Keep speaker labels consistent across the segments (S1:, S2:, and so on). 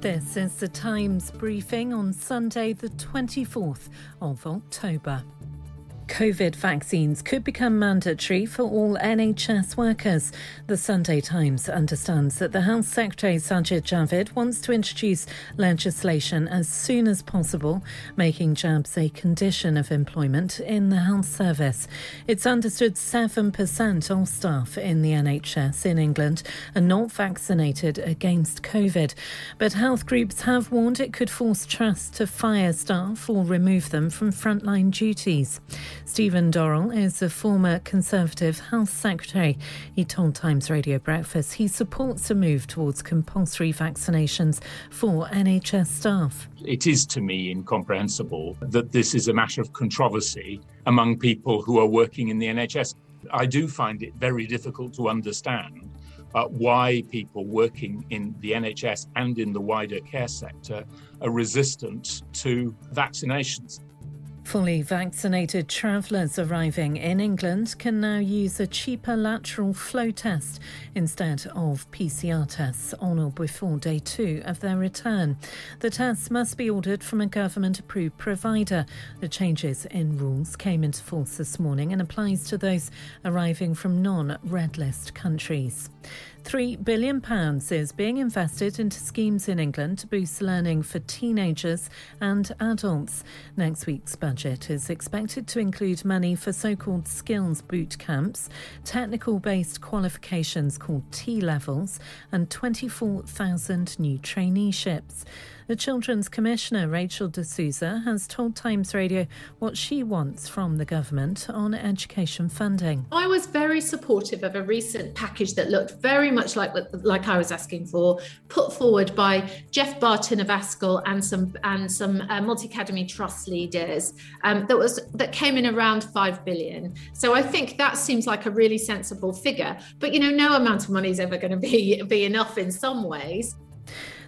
S1: This is the Times briefing on Sunday, the 24th of October. COVID vaccines could become mandatory for all NHS workers. The Sunday Times understands that the Health Secretary Sajid Javid wants to introduce legislation as soon as possible, making jabs a condition of employment in the health service. It's understood 7% of staff in the NHS in England are not vaccinated against COVID. But health groups have warned it could force trusts to fire staff or remove them from frontline duties. Stephen Dorrell is a former Conservative Health Secretary. He told Times Radio Breakfast he supports a move towards compulsory vaccinations for NHS staff.
S2: It is to me incomprehensible that this is a matter of controversy among people who are working in the NHS. I do find it very difficult to understand uh, why people working in the NHS and in the wider care sector are resistant to vaccinations.
S1: Fully vaccinated travellers arriving in England can now use a cheaper lateral flow test instead of PCR tests on or before day two of their return. The tests must be ordered from a government approved provider. The changes in rules came into force this morning and applies to those arriving from non red list countries. £3 billion is being invested into schemes in England to boost learning for teenagers and adults. Next week's budget is expected to include money for so called skills boot camps, technical based qualifications called T levels, and 24,000 new traineeships. The Children's Commissioner, Rachel de Souza, has told Times Radio what she wants from the government on education funding.
S3: I was very supportive of a recent package that looked very much like like I was asking for, put forward by Geoff Barton of ASCL and some and some uh, multi academy trust leaders. Um, that was that came in around five billion. So I think that seems like a really sensible figure. But you know, no amount of money is ever going to be be enough in some ways.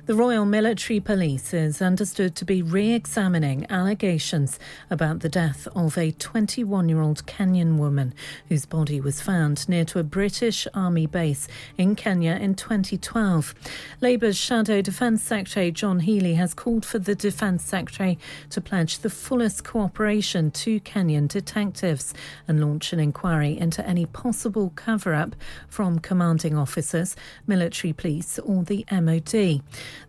S1: The Royal Military Police is understood to be re examining allegations about the death of a 21 year old Kenyan woman whose body was found near to a British Army base in Kenya in 2012. Labour's Shadow Defence Secretary John Healey has called for the Defence Secretary to pledge the fullest cooperation to Kenyan detectives and launch an inquiry into any possible cover up from commanding officers, military police, or the MOD.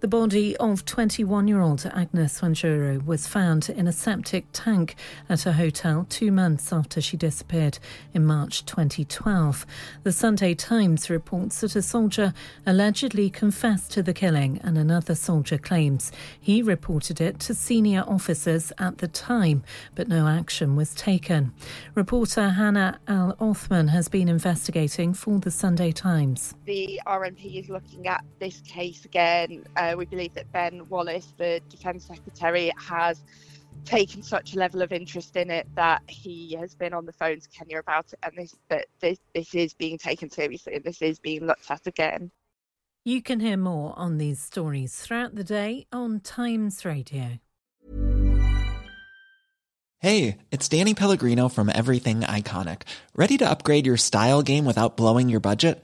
S1: The body of 21 year old Agnes Wanjiru was found in a septic tank at a hotel two months after she disappeared in March 2012. The Sunday Times reports that a soldier allegedly confessed to the killing, and another soldier claims he reported it to senior officers at the time, but no action was taken. Reporter Hannah Al Othman has been investigating for the Sunday Times.
S4: The RMP is looking at this case again uh, we believe that Ben Wallace, the Defence Secretary, has taken such a level of interest in it that he has been on the phone to Kenya about it, and this that this this is being taken seriously and this is being looked at again.
S1: You can hear more on these stories throughout the day on Times Radio.
S5: Hey, it's Danny Pellegrino from Everything Iconic. Ready to upgrade your style game without blowing your budget?